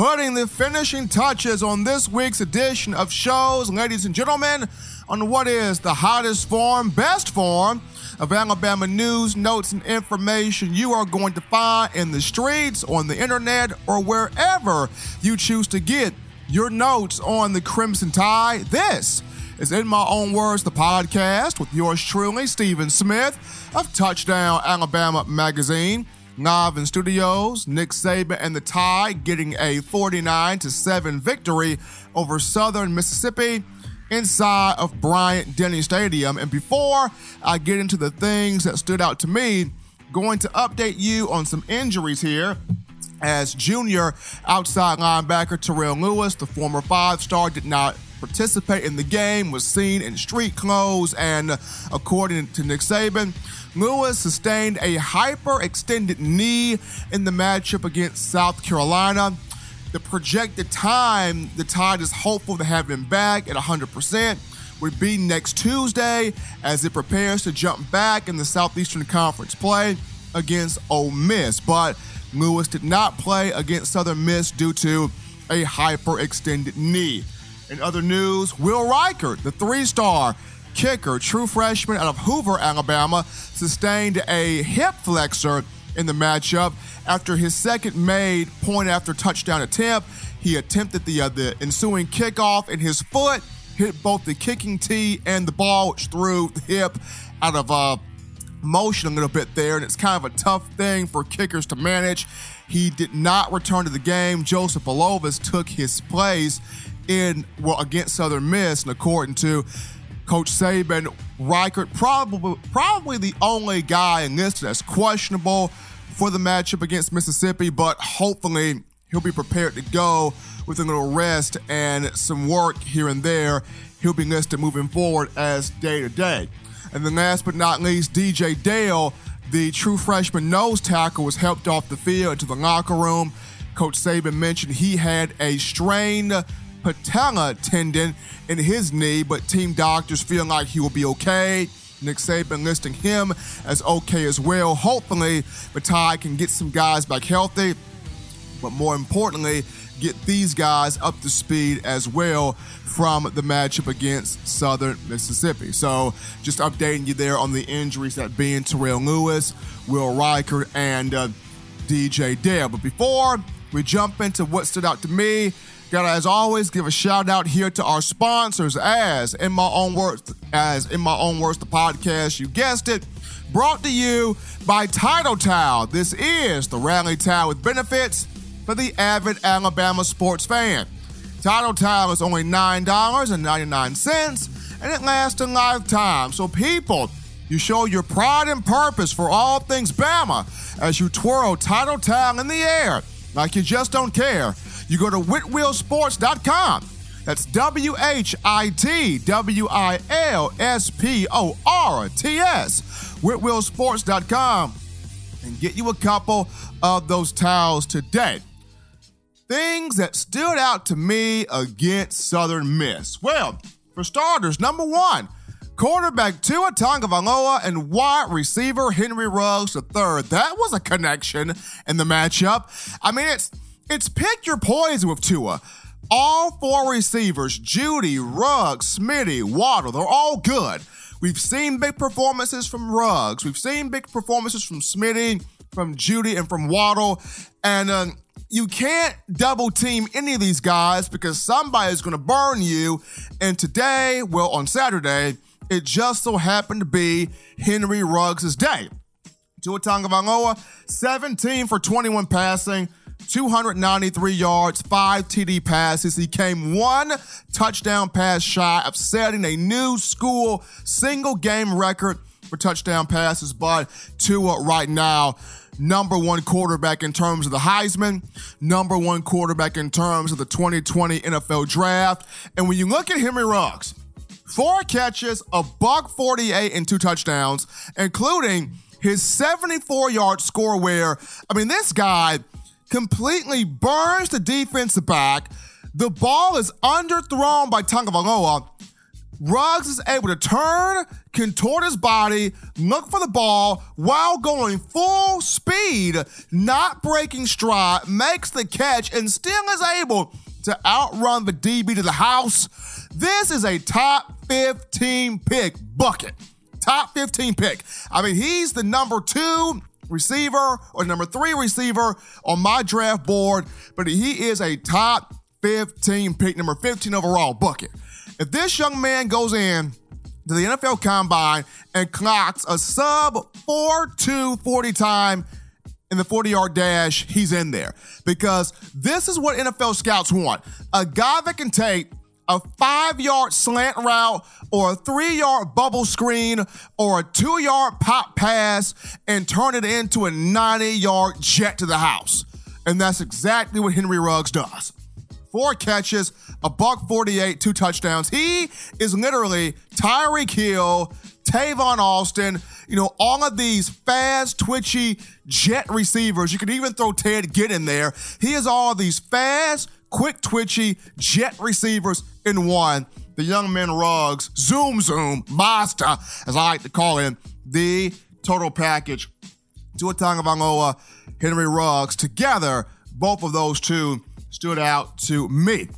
putting the finishing touches on this week's edition of shows, ladies and gentlemen, on what is the hottest form, best form of Alabama news, notes, and information you are going to find in the streets, on the internet, or wherever you choose to get your notes on the Crimson Tide. This is In My Own Words, the podcast with yours truly, Stephen Smith of Touchdown Alabama Magazine. Live in studios, Nick Saban and the Tide getting a 49 to 7 victory over Southern Mississippi inside of Bryant Denny Stadium. And before I get into the things that stood out to me, going to update you on some injuries here as junior outside linebacker Terrell Lewis, the former five star, did not participate in the game, was seen in street clothes, and according to Nick Saban, Lewis sustained a hyperextended knee in the matchup against South Carolina. The projected time the Tide is hopeful to have him back at 100% would be next Tuesday as it prepares to jump back in the Southeastern Conference play against Ole Miss. But Lewis did not play against Southern Miss due to a hyperextended knee. In other news, Will Reichard, the three star kicker, true freshman out of Hoover, Alabama, sustained a hip flexor in the matchup after his second made point after touchdown attempt. He attempted the, uh, the ensuing kickoff, and his foot hit both the kicking tee and the ball, which threw the hip out of uh, motion a little bit there, and it's kind of a tough thing for kickers to manage. He did not return to the game. Joseph Bulovas took his place in well against Southern Miss, and according to Coach Saban, Reichard probably probably the only guy in this that's questionable for the matchup against Mississippi, but hopefully he'll be prepared to go with a little rest and some work here and there. He'll be listed moving forward as day to day. And then last but not least, DJ Dale, the true freshman nose tackle, was helped off the field into the locker room. Coach Saban mentioned he had a strained patella tendon in his knee, but team doctors feel like he will be okay. Nick Saban listing him as okay as well. Hopefully, Tide can get some guys back healthy, but more importantly, get these guys up to speed as well from the matchup against Southern Mississippi. So, just updating you there on the injuries that being Terrell Lewis, Will Reichard, and uh, DJ Dale. But before we jump into what stood out to me, Gotta, as always, give a shout out here to our sponsors, as in my own words, as in my own words, the podcast. You guessed it, brought to you by Title Towel. This is the Rally Towel with benefits for the avid Alabama sports fan. Title Towel is only nine dollars and it lasts a lifetime. So, people. You show your pride and purpose for all things Bama as you twirl Title Towel in the air like you just don't care you go to whitwillsports.com. That's W H I T W I L S P O R T S. Whitwillsports.com and get you a couple of those towels today. Things that stood out to me against Southern Miss. Well, for starters, number one, quarterback Tua Tagovailoa and wide receiver Henry Ruggs III. That was a connection in the matchup. I mean, it's it's pick your poison with Tua. All four receivers, Jeudy, Ruggs, Smitty, Waddle, they're all good. We've seen big performances from Ruggs. We've seen big performances from Smitty, from Jeudy, and from Waddle. And uh, you can't double team any of these guys because somebody's going to burn you. And today, well, on Saturday, it just so happened to be Henry Ruggs' day. Tua Tagovailoa, 17 for 21 passing, 293 yards, five TD passes. He came one touchdown pass shy of setting a new school single game record for touchdown passes. But Tua right now, number one quarterback in terms of the Heisman, number one quarterback in terms of the 2020 NFL draft. And when you look at Henry Ruggs, four catches, a buck 48, and two touchdowns, including his 74 yard score where, I mean, this guy completely burns the defensive back. The ball is underthrown by Tagovailoa. Ruggs is able to turn, contort his body, look for the ball while going full speed, not breaking stride, makes the catch, and still is able to outrun the DB to the house. This is a top 15 pick bucket. Top 15 pick. I mean, he's the number two receiver or number three receiver on my draft board, but he is a top 15 pick, number 15 overall bucket. If this young man goes in to the NFL combine and clocks a sub 4 2 40 time in the 40 yard dash, he's in there. Because this is what NFL scouts want a guy that can take a five yard slant route or a three yard bubble screen or a two yard pop pass and turn it into a 90 yard jet to the house. And that's exactly what Henry Ruggs does. Four catches, a buck 48, two touchdowns. He is literally Tyreek Hill, Tavon Austin, you know, all of these fast, twitchy jet receivers. You could even throw Ted Ginn in there. He is all these fast, quick, twitchy jet receivers in one. The young man Ruggs, Zoom Zoom, Master, as I like to call him, the total package. Tua Tagovailoa, Henry Ruggs, together, both of those two stood out to me.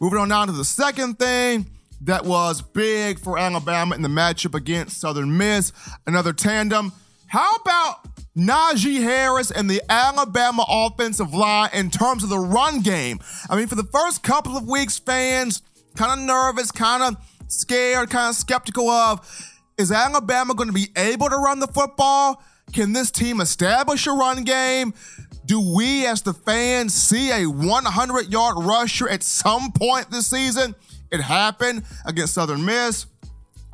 Moving on down to the second thing that was big for Alabama in the matchup against Southern Miss, another tandem. How about Najee Harris and the Alabama offensive line in terms of the run game? I mean, for the first couple of weeks, fans kind of nervous, kind of scared, kind of skeptical of is Alabama going to be able to run the football? Can this team establish a run game? Do we, as the fans, see a 100 yard rusher at some point this season? It happened against Southern Miss.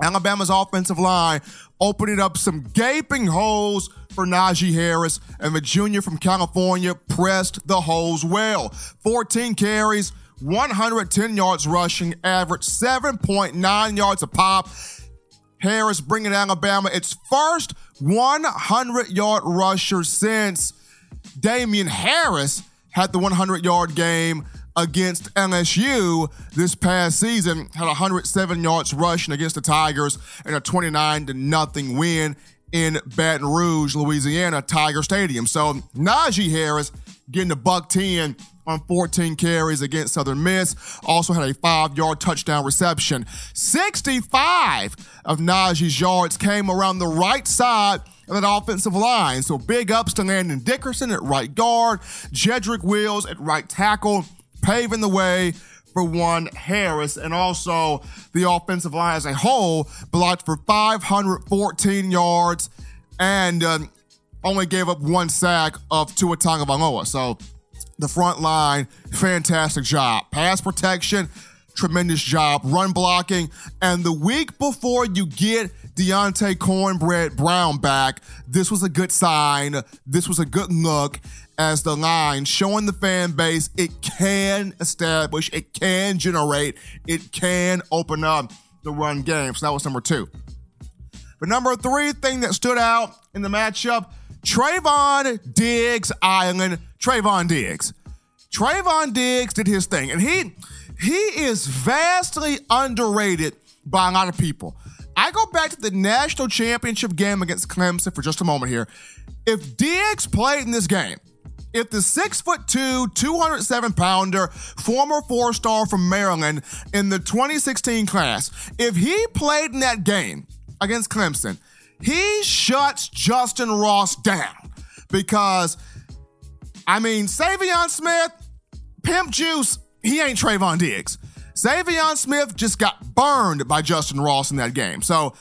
Alabama's offensive line opening up some gaping holes for Najee Harris, and the junior from California pressed the holes well. 14 carries, 110 yards rushing, average 7.9 yards a pop. Harris bringing Alabama its first 100 yard rusher since Damien Harris had the 100 yard game against LSU this past season, had 107 yards rushing against the Tigers and a 29 to nothing win in Baton Rouge, Louisiana, Tiger Stadium. So Najee Harris getting the buck 10 on 14 carries against Southern Miss. Also had a five yard touchdown reception. 65 of Najee's yards came around the right side of that offensive line. So big ups to Landon Dickerson at right guard, Jedrick Wills at right tackle, paving the way for one Harris, and also the offensive line as a whole blocked for 514 yards and um, only gave up one sack of Tua Tagovailoa. So the front line, fantastic job. Pass protection, tremendous job. Run blocking, and the week before you get Deonte Cornbread Brown back, this was a good sign. This was a good look as the line showing the fan base it can establish, it can generate, it can open up the run game. So that was number two. But number three thing that stood out in the matchup, Trevon Diggs Island, Trevon Diggs. Trevon Diggs did his thing, and he he is vastly underrated by a lot of people. I go back to the national championship game against Clemson for just a moment here. If Diggs played in this game, if the six foot two, 207 pounder, former four star from Maryland in the 2016 class, if he played in that game against Clemson, he shuts Justyn Ross down because, I mean, Saivion Smith, Pimp Juice, he ain't Trevon Diggs. Saivion Smith just got burned by Justyn Ross in that game. So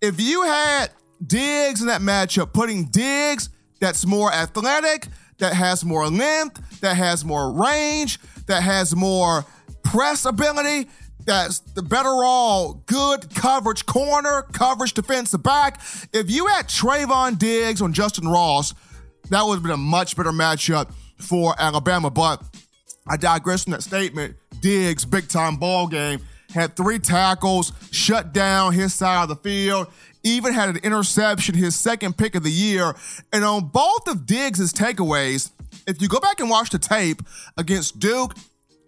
if you had Diggs in that matchup, putting Diggs that's more athletic, that has more length, that has more range, that has more press ability, that's the better all good coverage corner, coverage defensive back. If you had Trevon Diggs on Justyn Ross, that would have been a much better matchup for Alabama. But I digress from that statement. Diggs, big time ball game, had three tackles, shut down his side of the field, even had an interception, his second pick of the year. And on both of Diggs' takeaways, if you go back and watch the tape against Duke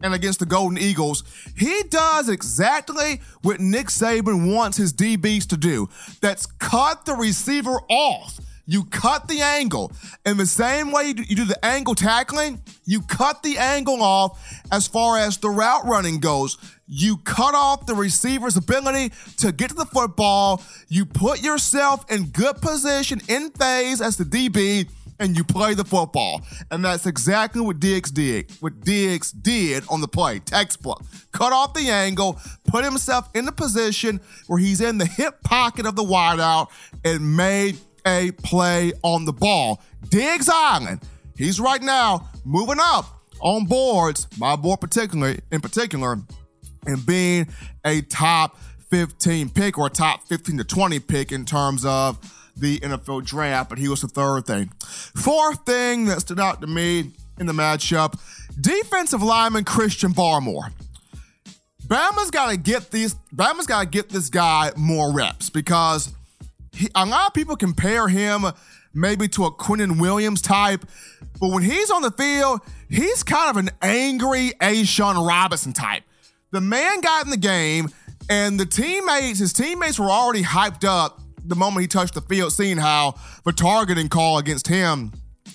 and against the Golden Eagles, he does exactly what Nick Saban wants his DBs to do. That's cut the receiver off. You cut the angle. In the same way you do, the angle tackling, you cut the angle off as far as the route running goes. You cut off the receiver's ability to get to the football. You put yourself in good position in phase as the DB and you play the football. And that's exactly what Diggs did. What Diggs did on the play, textbook. Cut off the angle, put himself in the position where he's in the hip pocket of the wideout, and made a play on the ball. Diggs Island, he's right now moving up on boards, my board particularly in particular, and being a top 15 pick or top 15 to 20 pick in terms of the NFL draft, but he was the third thing. Fourth thing that stood out to me in the matchup defensive lineman Christian Barmore. Bama's got to get these. Bama's got to get this guy more reps because he, a lot of people compare him maybe to a Quinnen Williams type, but when he's on the field, he's kind of an angry A'Shawn Robinson type. The man got in the game, and the teammates, his teammates were already hyped up the moment he touched the field, seeing how the targeting call against him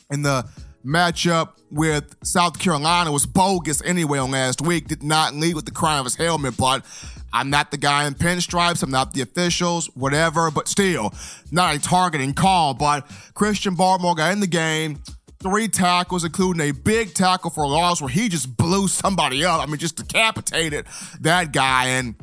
in the matchup with South Carolina was bogus anyway on last week. Did not lead with the crown of his helmet, but I'm not the guy in pinstripes. I'm not the officials, whatever, but still, not a targeting call. But Christian Barmore got in the game, three tackles, including a big tackle for loss where he just blew somebody up. I mean, just decapitated that guy. And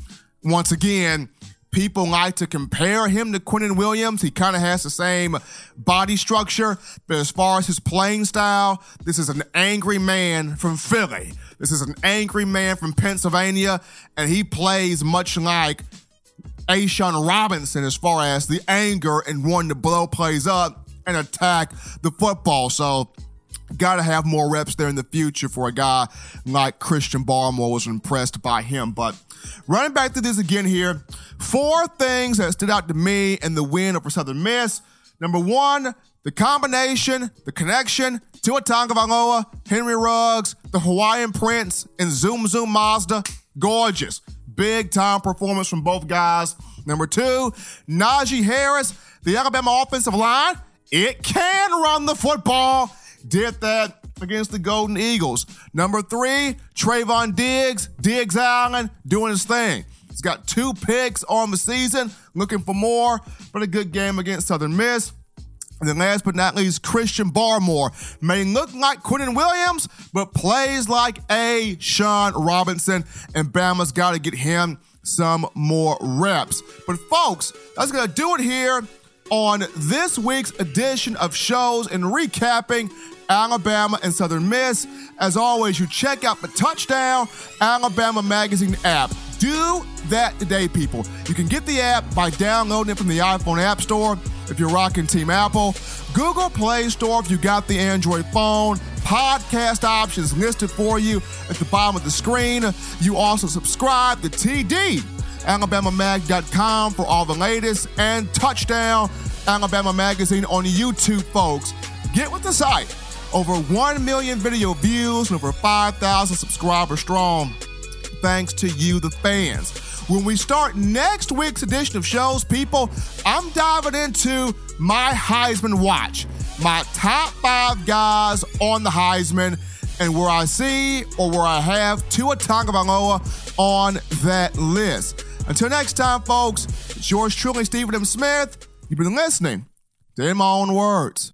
once again, People like to compare him to Quinnen Williams. He kind of has the same body structure, but as far as his playing style, this is an angry man from Philly. This is an angry man from Pennsylvania, and he plays much like A'Shawn Robinson as far as the anger and wanting to blow plays up and attack the football. So got to have more reps there in the future for a guy like Christian Barmore. Was impressed by him, but running back to this again here. Four things that stood out to me in the win over Southern Miss. Number one, the combination, the connection to Tua Tagovailoa, Henry Ruggs, the Hawaiian Prince, and Zoom Zoom Mazda. Gorgeous. Big time performance from both guys. Number two, Najee Harris, the Alabama offensive line. It can run the football did that against the Golden Eagles. Number three, Trevon Diggs, Diggs Island, doing his thing. He's got two picks on the season, looking for more, but a good game against Southern Miss. And then last but not least, Christian Barmore may look like Quinnen Williams, but plays like A'Shawn Robinson, and Bama's got to get him some more reps. But folks, that's gonna do it here on this week's edition of shows and recapping Alabama and Southern Miss. As always, you check out the Touchdown Alabama Magazine app. Do that today, people. You can get the app by downloading it from the iPhone App Store if you're rocking Team Apple, Google Play Store if you got the Android phone, podcast options listed for you at the bottom of the screen. You also subscribe to TD AlabamaMag.com for all the latest, and Touchdown Alabama Magazine on YouTube, folks. Get with the site. Over 1 million video views and over 5,000 subscribers strong. Thanks to you, the fans. When we start next week's edition of shows, people, I'm diving into my Heisman watch, my top five guys on the Heisman, and where I see or where I have Tua Tagovailoa on that list. Until next time, folks, it's yours truly, Stephen M. Smith. You've been listening to In My Own Words.